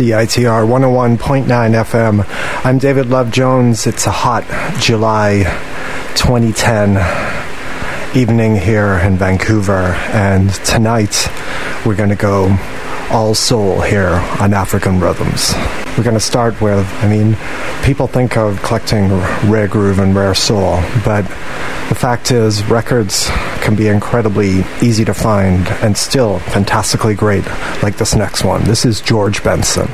CITR 101.9 FM. I'm David Love Jones. It's a hot July 2010 evening here in Vancouver, and tonight we're going to go all soul here on African Rhythms. We're going to start with, I mean, people think of collecting rare groove and rare soul, but the fact is, records can be incredibly easy to find and still fantastically great, like this next one. This is George Benson.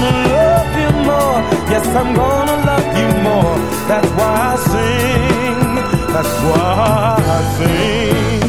gonna love you more. Yes, I'm gonna love you more. That's why I sing. That's why I sing.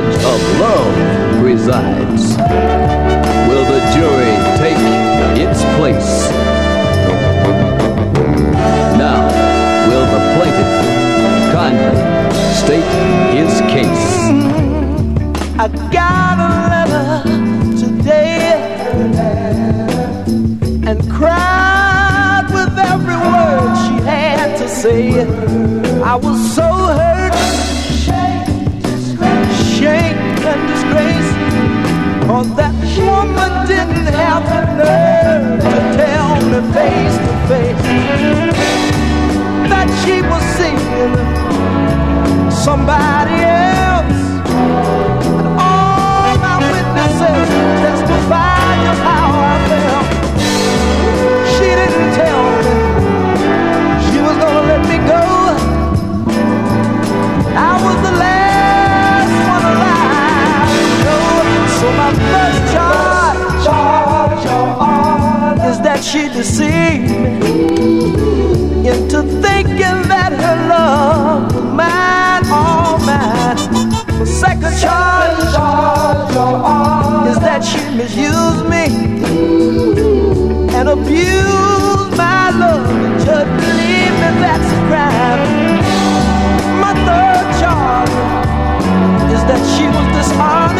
judge of love resides. Will the jury take its place? Now, will the plaintiff kindly state his case? I got a letter today and cried with every word she had to say. I was so hurt. Cause that woman didn't have the nerve to tell me face to face that she was seeing somebody else. And all my witnesses testify just how I felt. She didn't tell So my first charge, charge is that she deceived me into thinking that her love oh, was mine, all mine. The second charge, charge is that she misused me and abused my love. Just believe me, that's a crime. My third charge is that she was dishonest.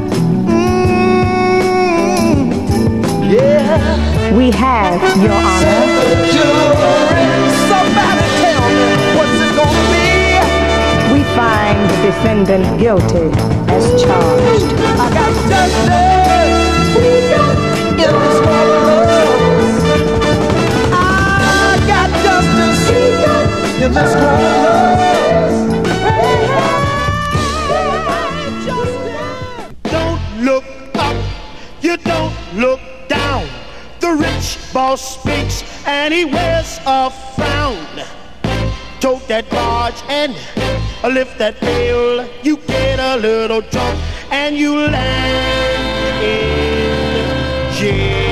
We have, Your Honor. We find the defendant guilty as charged. I got justice in this world. I got justice in this boss speaks and he wears a frown. Tote that barge and lift that pail. You get a little drunk and you land in jail.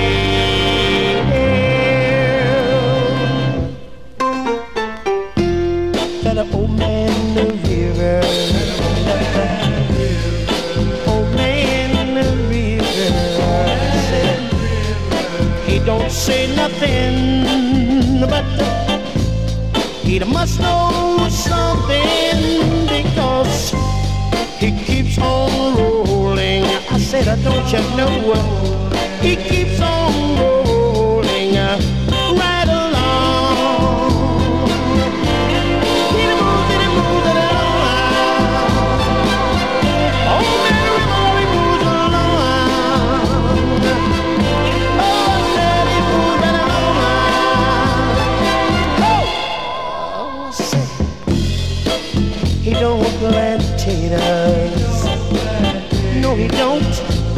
Say nothing, but he must know something because he keeps on rolling. I said, I don't you know? He keeps on No, he don't.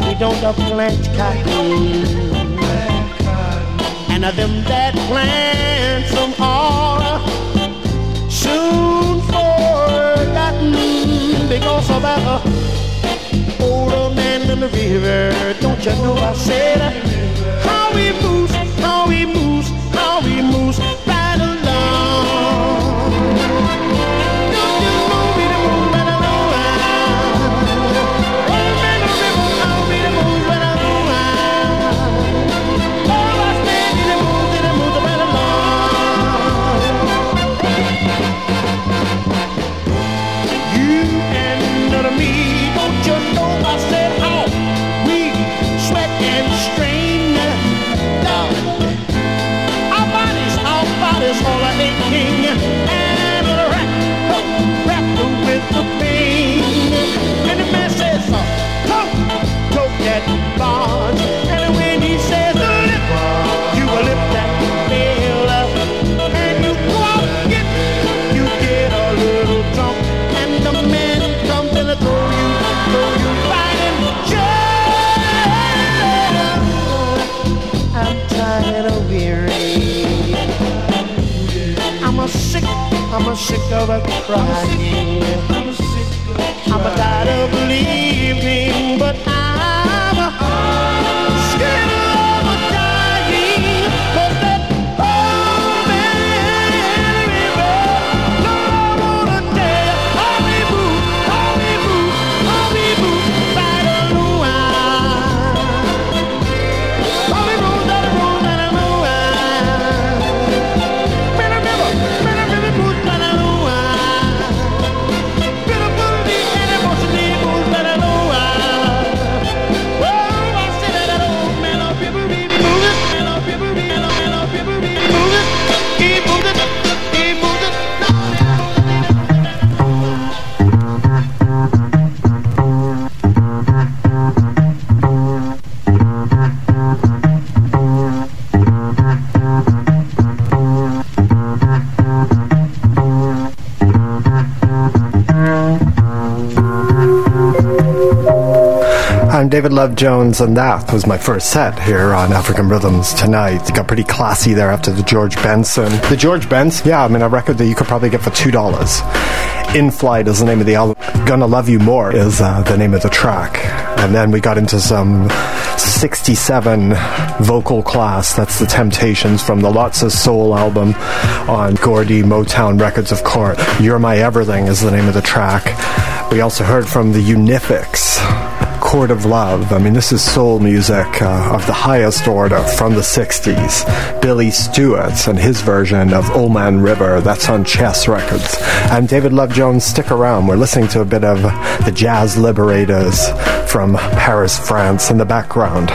He don't plant cotton. And of them that plant some are soon forgotten because of our older man in the river. Don't you know I said uh, how he moves, how he moves, I'm David Love Jones, and that was my first set here on African Rhythms tonight. It got pretty classy there after the George Benson. The George Benson, yeah, I mean, a record that you could probably get for $2. In Flight is the name of the album. Gonna Love You More is uh, the name of the track. And then we got into some 67 vocal class. That's the Temptations from the Lots of Soul album on Gordy Motown Records of course. You're My Everything is the name of the track. We also heard from the Unifics. Court of Love. I mean, this is soul music uh, of the highest order from the 60s. Billy Stewart and his version of Old Man River, that's on Chess Records. I'm David Love Jones. Stick around. We're listening to a bit of the Jazz Liberators from Paris, France in the background.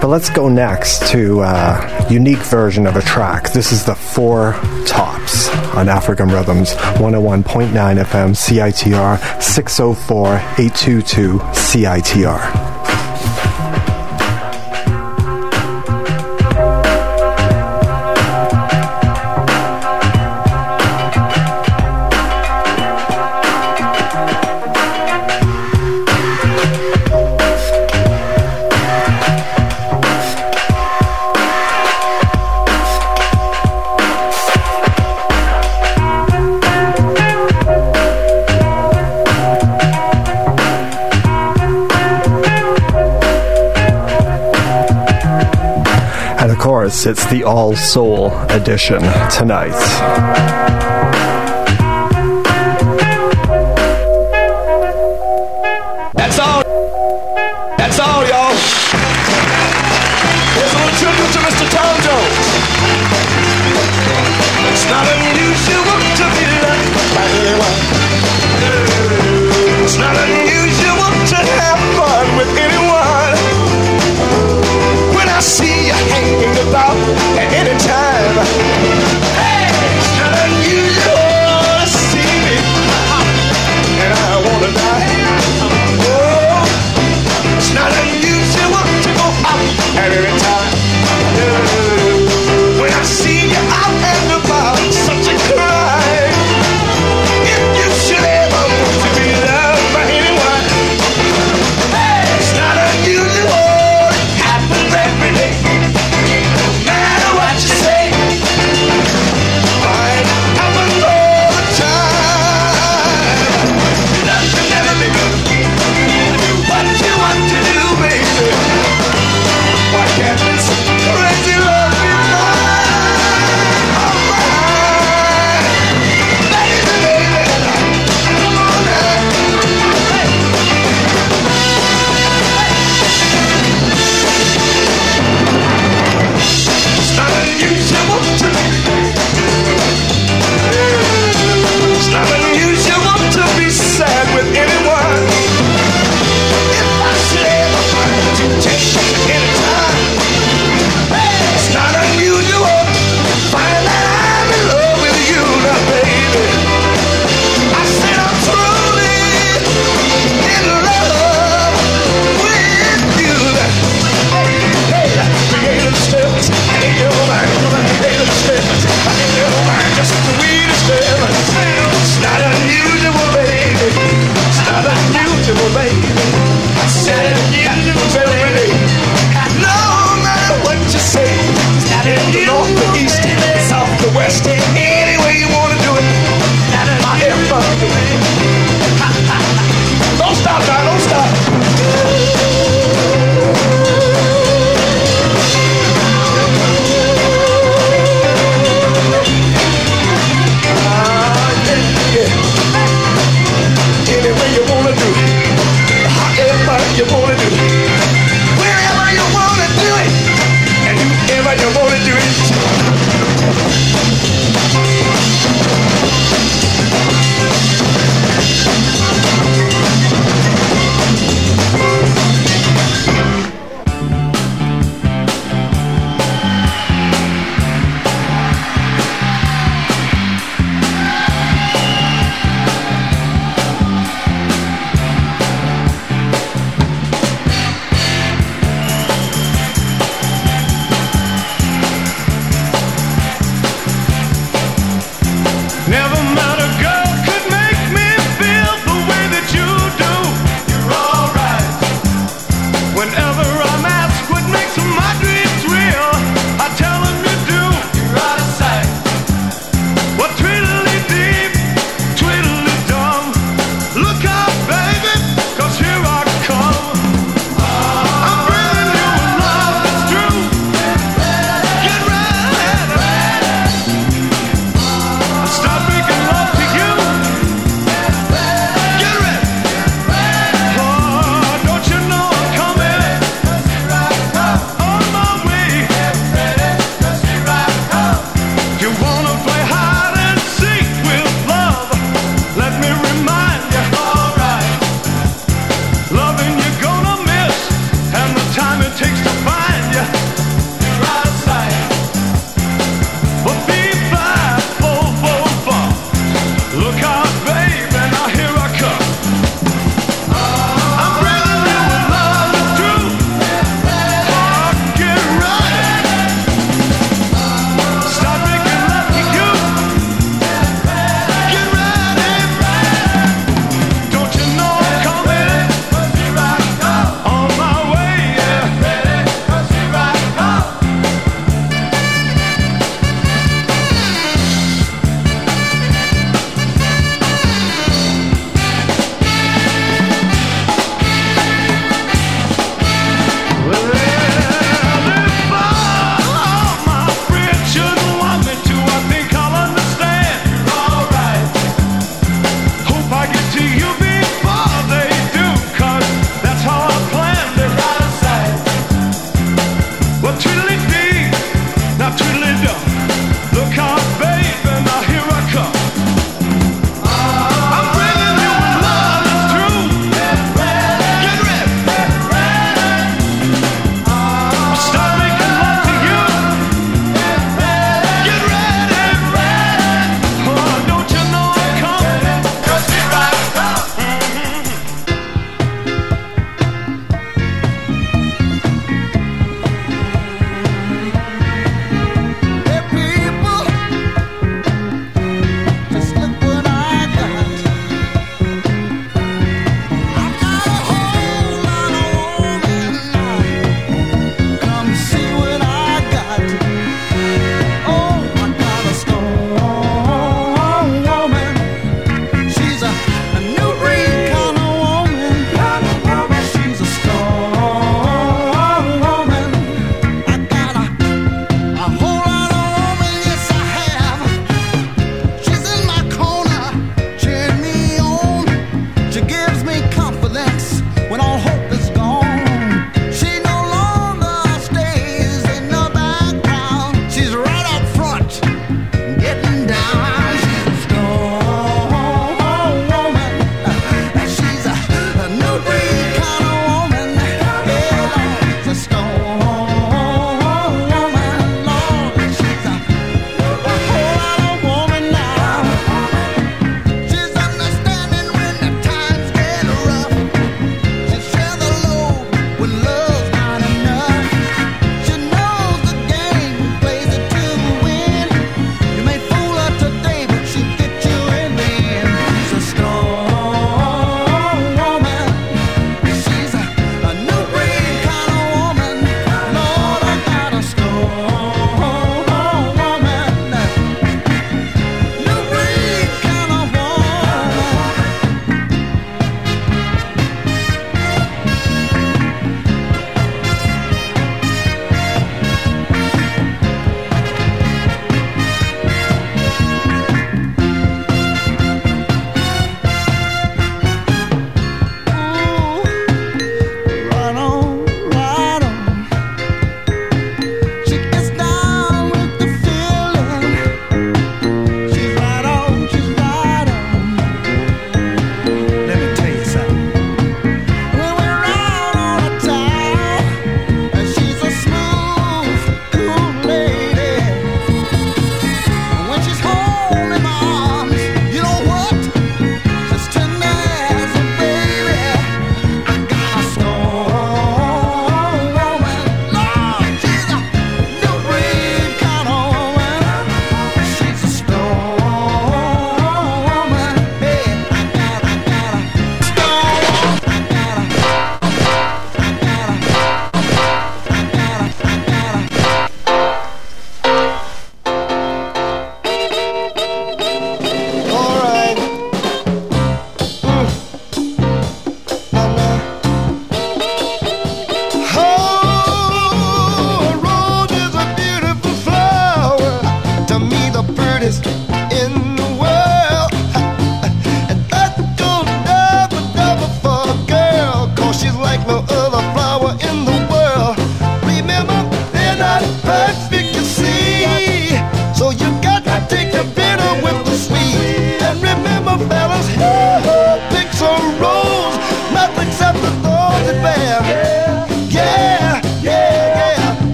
But let's go next to a unique version of a track. This is the Four Tops on African Rhythms, 101.9 FM, CITR, 604 822 CITR. It's the All Soul edition tonight.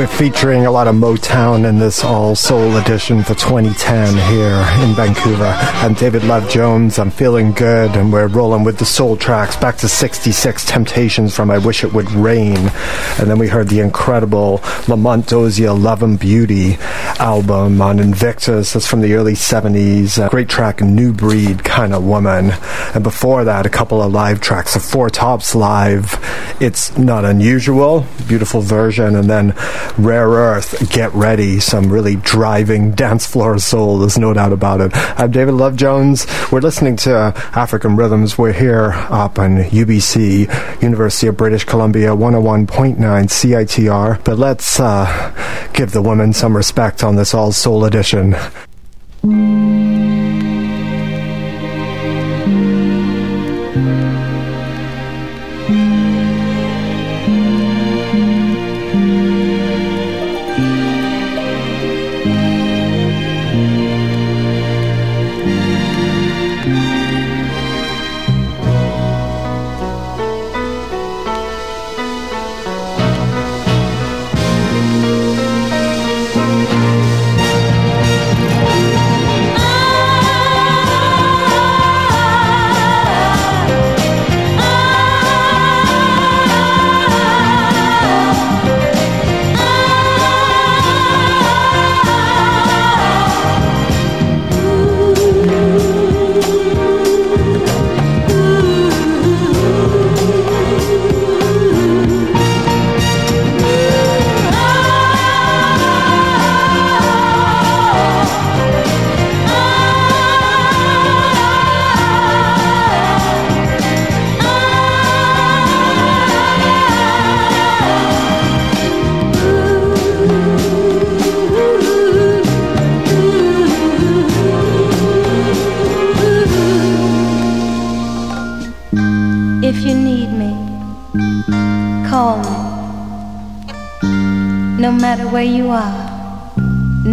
We're featuring a lot of Motown in this all soul edition for 2010 here in Vancouver. I'm David Love Jones. I'm feeling good, and we're rolling with the soul tracks back to 66 Temptations from I Wish It Would Rain. And then we heard the incredible Lamont Dozier Love and Beauty album on Invictus. That's from the early 70s. A great track, New Breed Kind of Woman. And before that, a couple of live tracks of Four Tops Live. It's not unusual, beautiful version. And then Rare Earth, Get Ready, some really driving dance floor soul, there's no doubt about it. I'm David Love Jones. We're listening to African Rhythms. We're here up on UBC, University of British Columbia, 101.9 CITR. But let's uh, give the women some respect on this all soul edition.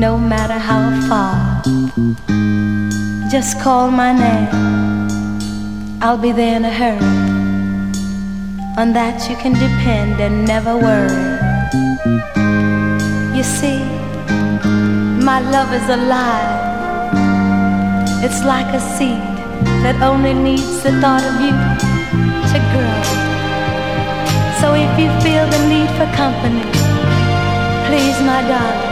No matter how far, just call my name. I'll be there in a hurry. On that you can depend and never worry. You see, my love is alive. It's like a seed that only needs the thought of you to grow. So if you feel the need for company, please, my darling,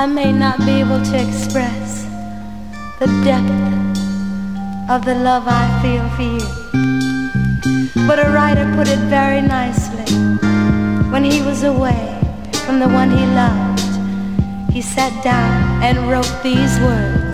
I may not be able to express depth of the love I feel for you. But a writer put it very nicely. When he was away from the one he loved, he sat down and wrote these words.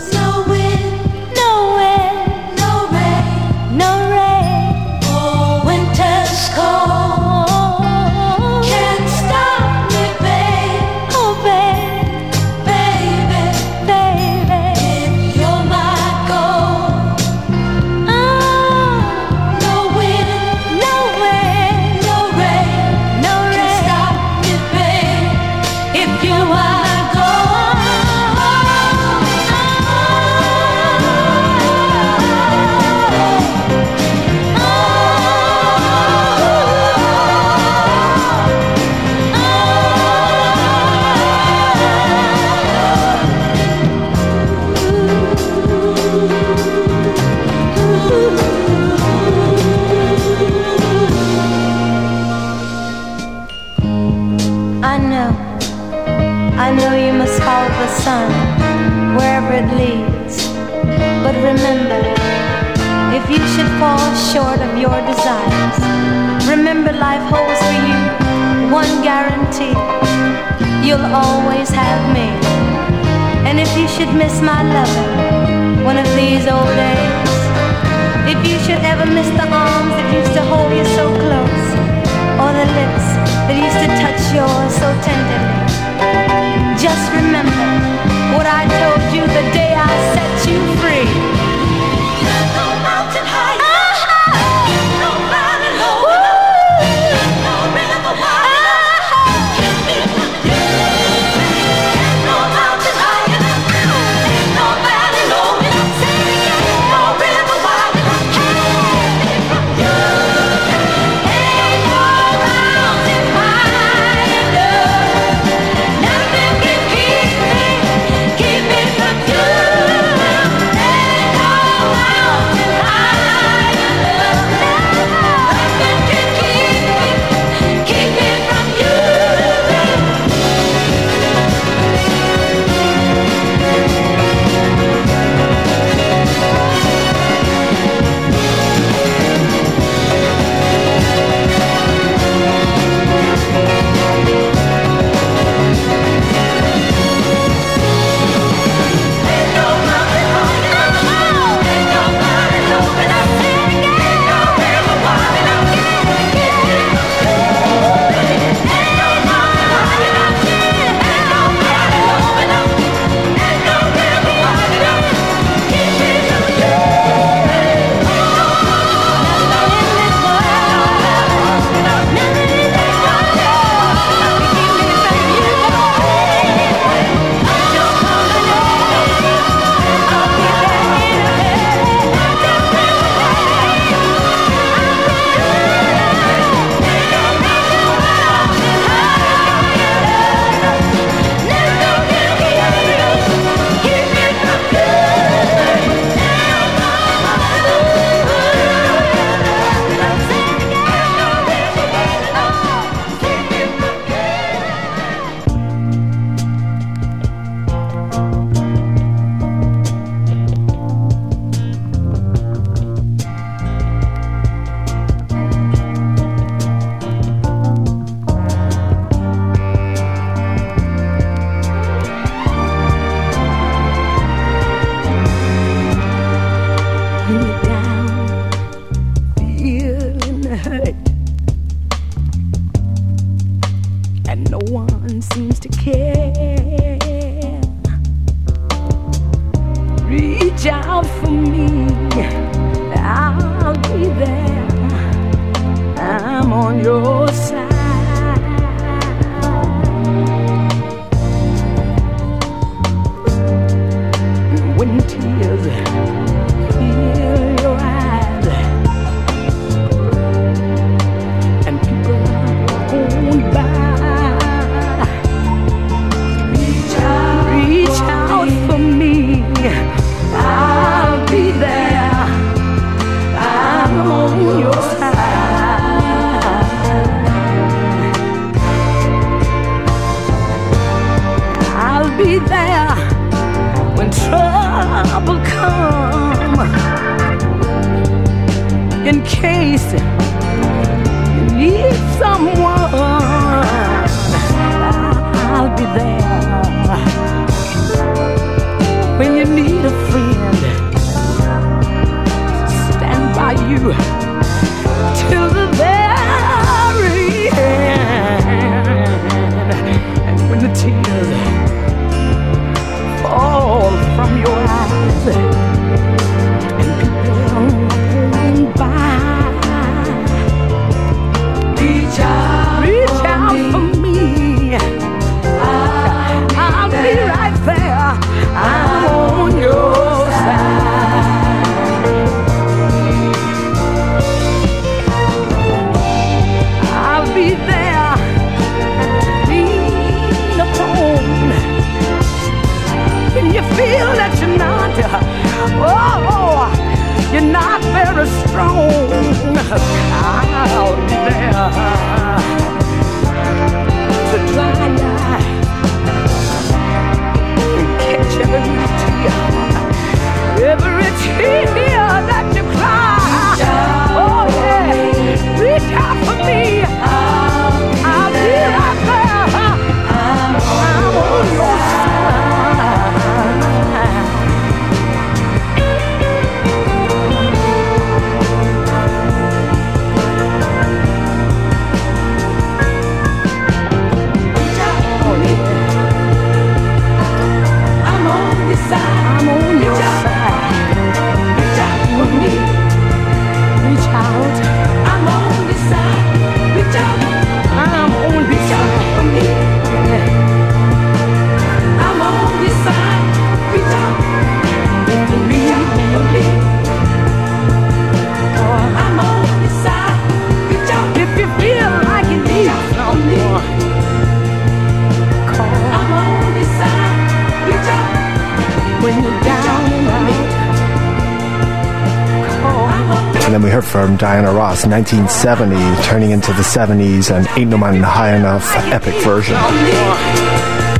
From Diana Ross, 1970, turning into the 70s, and Ain't No Mountain High Enough epic version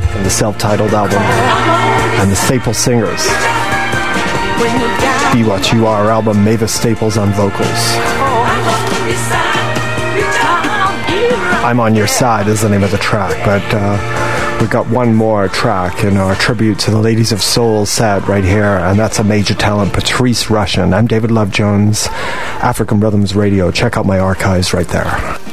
from the self titled album. And the Staple Singers. Be What You Are album, Mavis Staples on vocals. I'm on Your Side is the name of the track, but uh, we got one more track in our tribute to the Ladies of Soul set right here, and that's a major talent, Patrice Rushen. I'm David Love Jones, African Rhythms Radio. Check out my archives right there.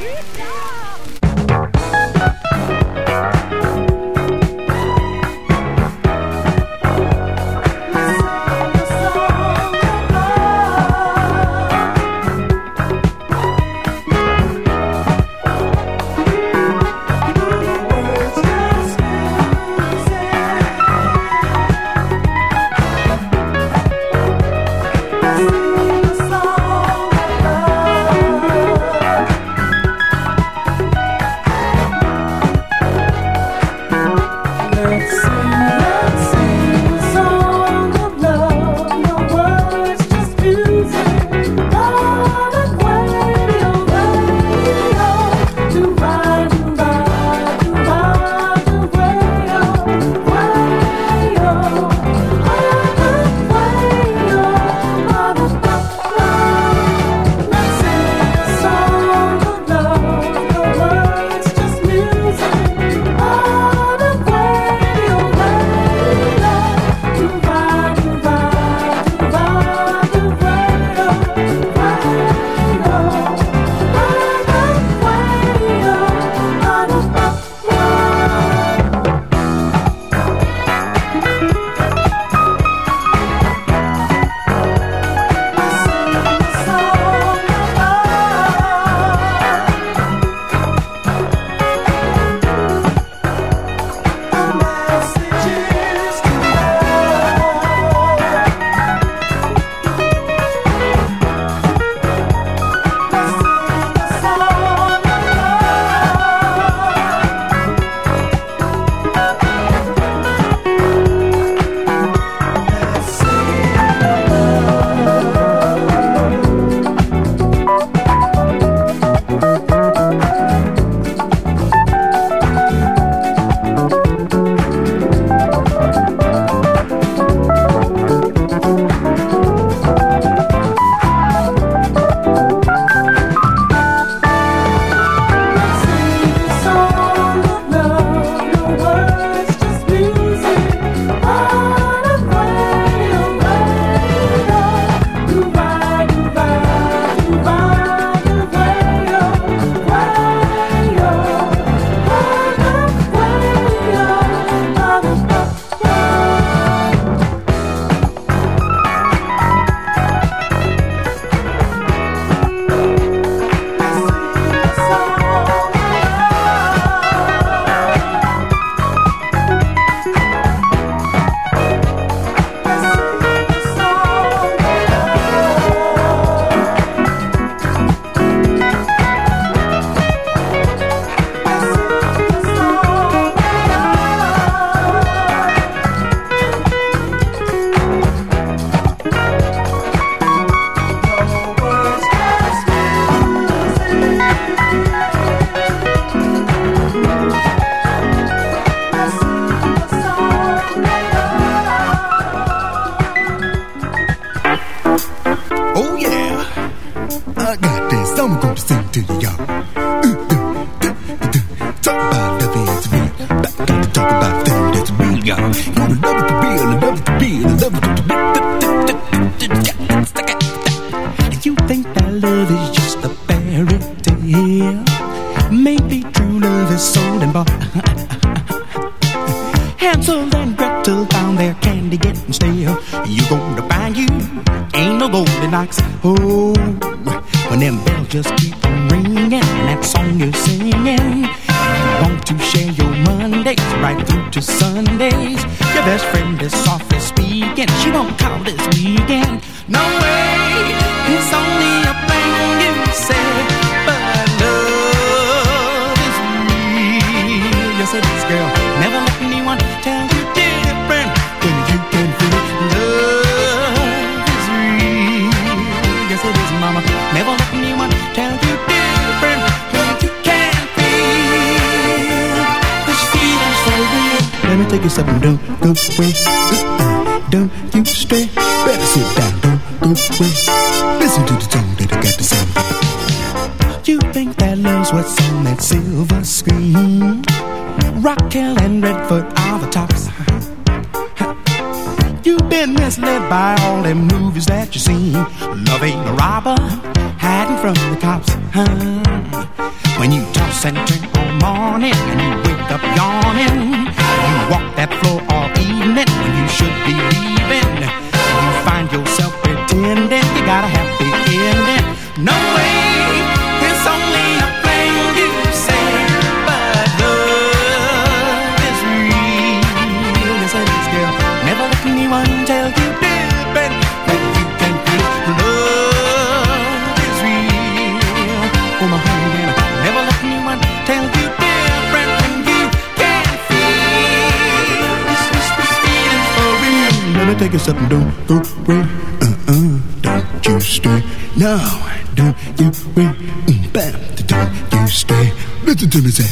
kültürümüze.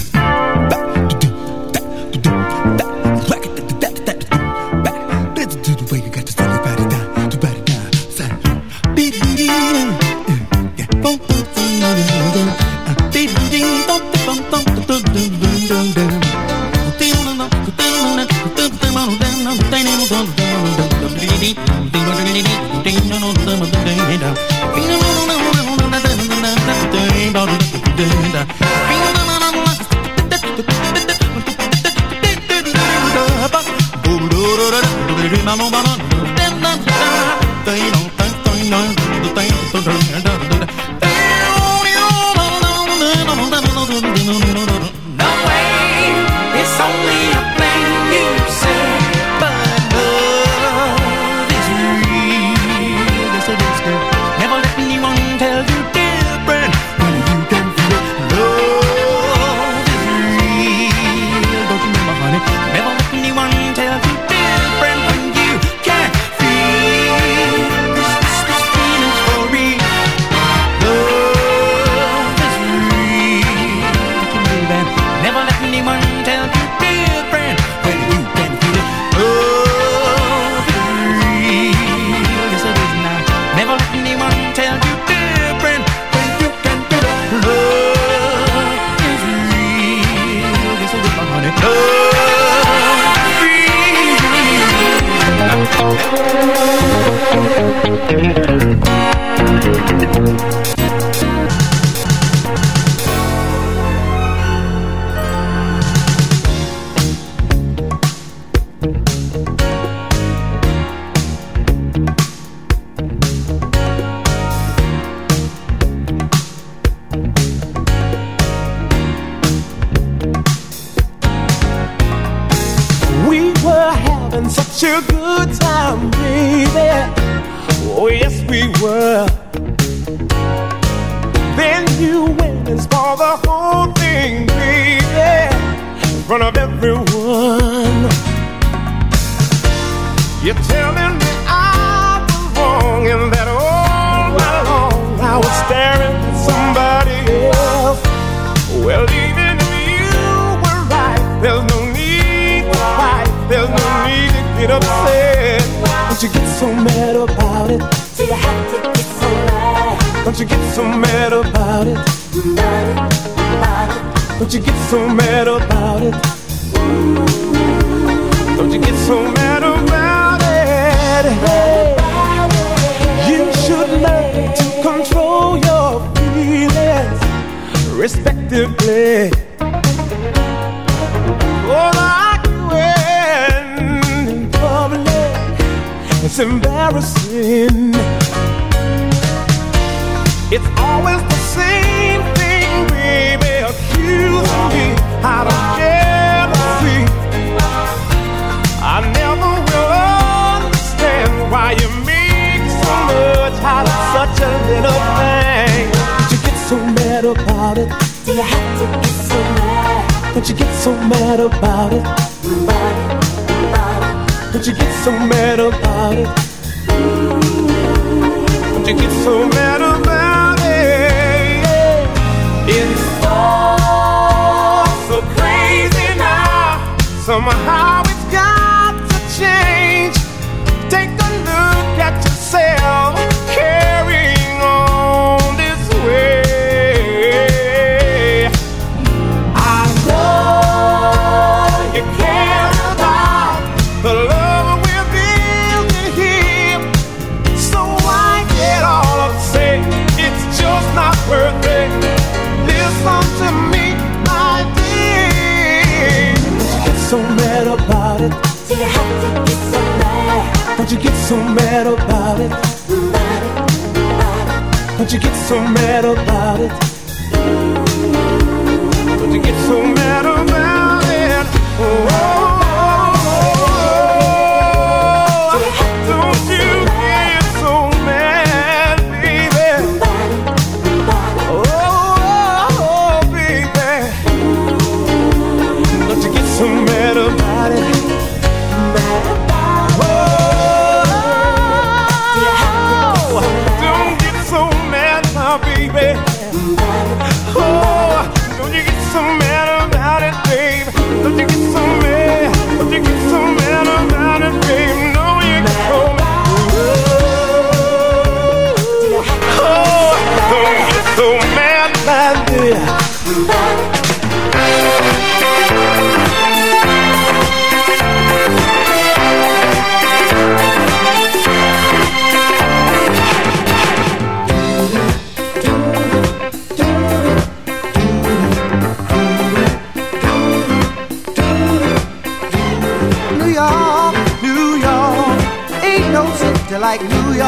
about it? Do you have to get so mad? Don't you get so mad about it? About it, about it. Don't you get so mad about it? Don't you get so mad? Don't you get so mad about it?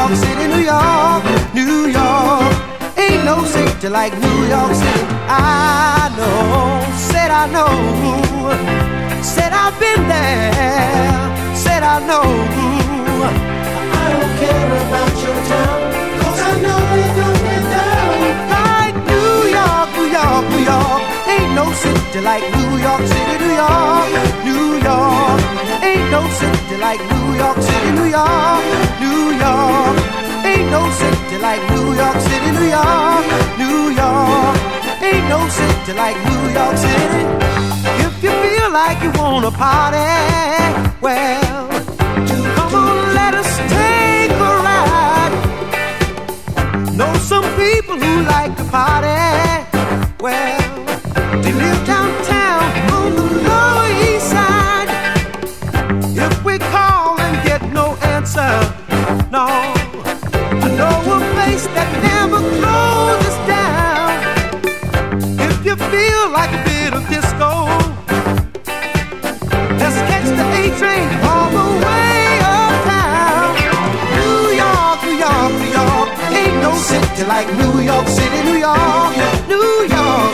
York City, New York, New York. Ain't no city like New York City. I know, said I know, said I've been there, said I know. I don't care about your town, cause I know it don't get down. Like New York, New York, New York. Ain't no city like New York City, New York, New York. Ain't no city like New York City, New York, New York. Ain't no city like New York City, New York, New York. Ain't no city like New York City. If you feel like you wanna party, well, come on, let us take a ride. Know some people who like to party. Well, feel like a bit of disco, let's catch the A train all the way uptown. New York, New York, New York, ain't no city like New York City, New York, New York.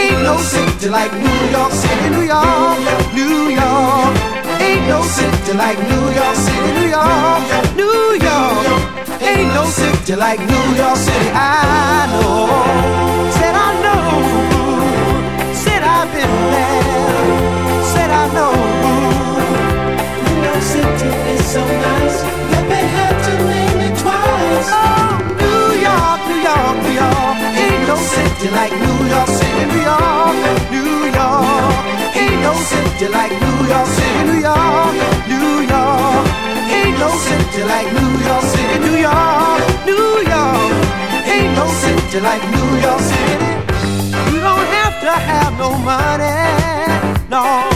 Ain't no city like New York City, New York, New York. Ain't no city like New York City, New York, New York. Ain't no city like New York City. I know, like New York City, New York, New York. Ain't no city like New York City, New York, New York. Ain't no city like New York City, New York, Ain't no city like New York City, New York. Ain't no city like New York City. To have no money, no.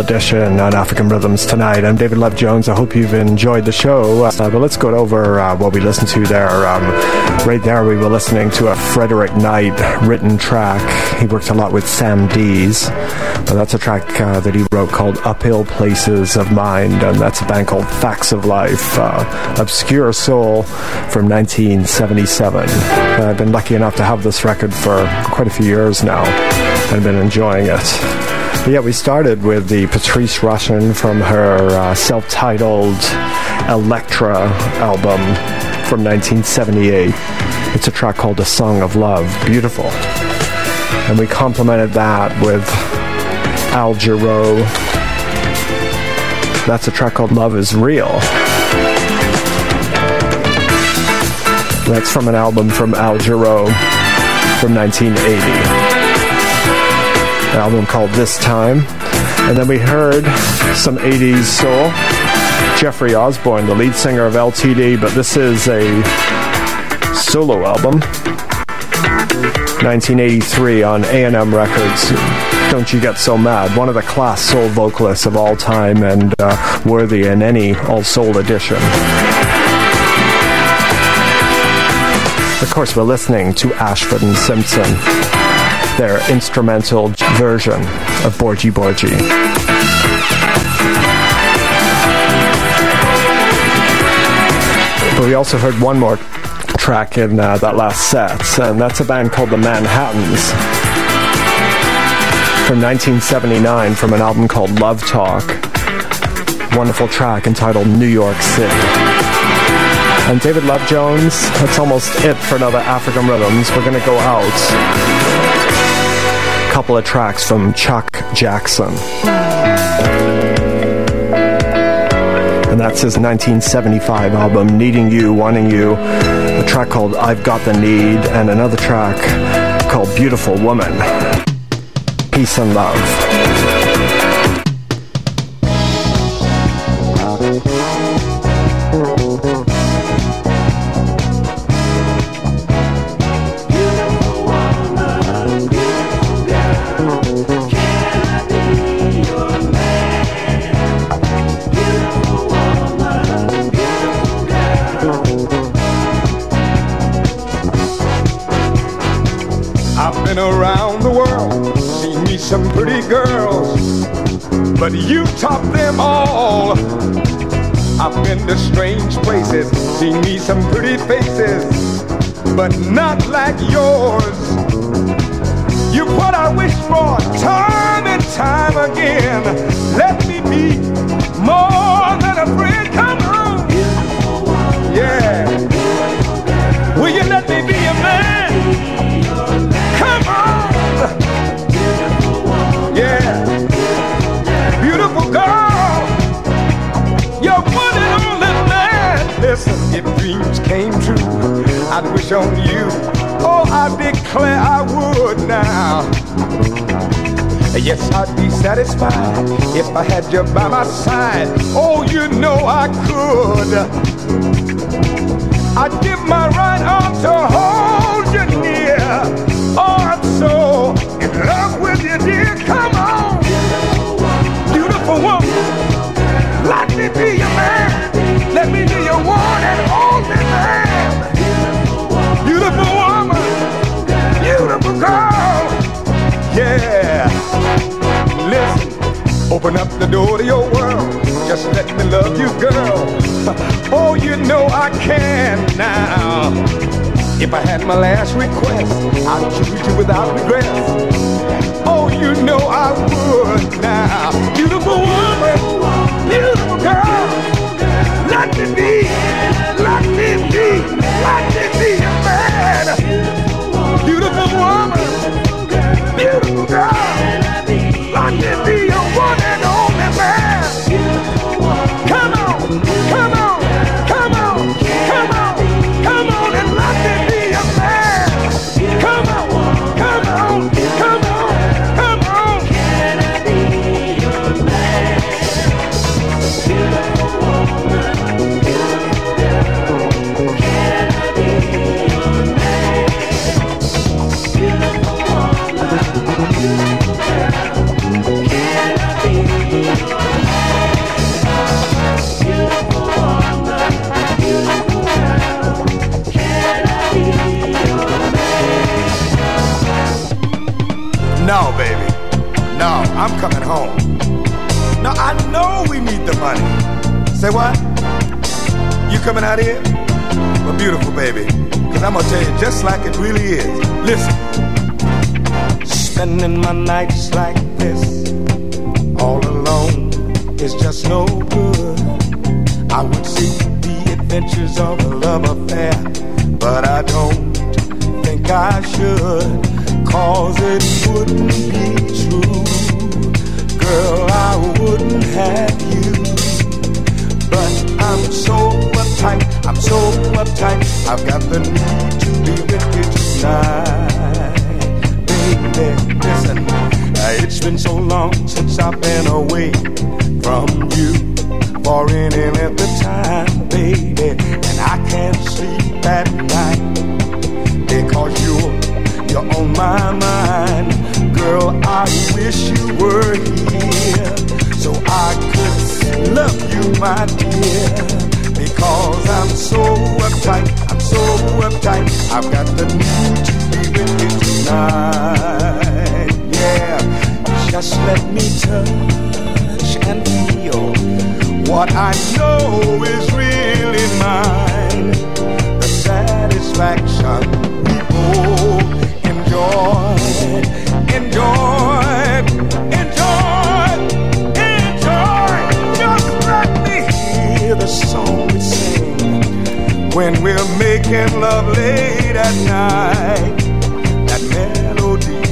Edition on African Rhythms tonight. I'm David Love Jones. I hope you've enjoyed the show. Uh, but let's go over uh, what we listened to there. Um, right there, we were listening to a Frederick Knight written track. He worked a lot with Sam Dees. But that's a track uh, that he wrote called Uphill Peace of Mind, and that's a band called Facts of Life. Uh, obscure Soul from 1977. I've been lucky enough to have this record for quite a few years now. I've been enjoying it. Yeah, we started with the Patrice Rushen from her uh, self titled Elektra album from 1978. It's a track called A Song of Love. Beautiful. And we complemented that with Al Jarreau. That's a track called Love is Real. That's from an album from Al Jarreau from 1980 an album called This Time. And then we heard some 80s soul. Jeffrey Osborne, the lead singer of LTD, but this is a solo album. 1983 on A&M Records. Don't You Get So Mad, one of the class soul vocalists of all time and uh, worthy in any all soul edition. Of course, we're listening to Ashford and Simpson, their instrumental version of Bourgie Bourgie. But we also heard one more track in uh, that last set, and that's a band called the Manhattans from 1979 from an album called Love Talk. Wonderful track entitled New York City. And David Love Jones, that's almost it for another African Rhythms. We're going to go out. Couple of tracks from Chuck Jackson. And that's his 1975 album, Needing You, Wanting You. A track called I've Got the Need, and another track called Beautiful Woman. Peace and love. But you top them all. I've been to strange places, seen me some pretty faces, but not like yours. You what I wish for time and time again. Let me be more than a friend. Come wish on you. Oh, I declare I would now. Yes, I'd be satisfied if I had you by my side. Oh, you know I could. I'd give my right arm open up the door to your world. Just let me love you, girl. Oh, you know I can now. If I had my last request, I'd choose you without regret. Oh, you know I would now. Beautiful woman, home. No, I know we need the money. Say what? You coming out here? Well, beautiful, baby. Cause I'm gonna tell you just like it really is. Listen. Spending my nights like this, all alone, is just no good. I would seek the adventures of a love affair, but I don't think I should, cause it wouldn't be true. Girl, I wouldn't have you, but I'm so uptight, I'm so uptight, I've got the need to be with you tonight. Baby, listen, it's been so long since I've been away from you for any length of time, baby. And I can't sleep at night because you're you're on my mind, girl. I wish you were here so I could love you, my dear. Because I'm so uptight, I'm so uptight. I've got the need to be with you tonight. Yeah, just let me touch and feel what I know is really mine. The satisfaction we both enjoy, when we're making love late at night. That melody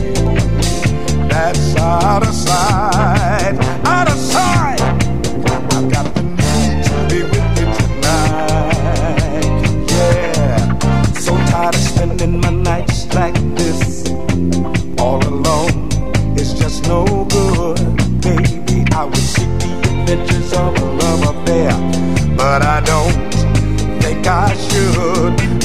that's out of sight, but I don't think I should.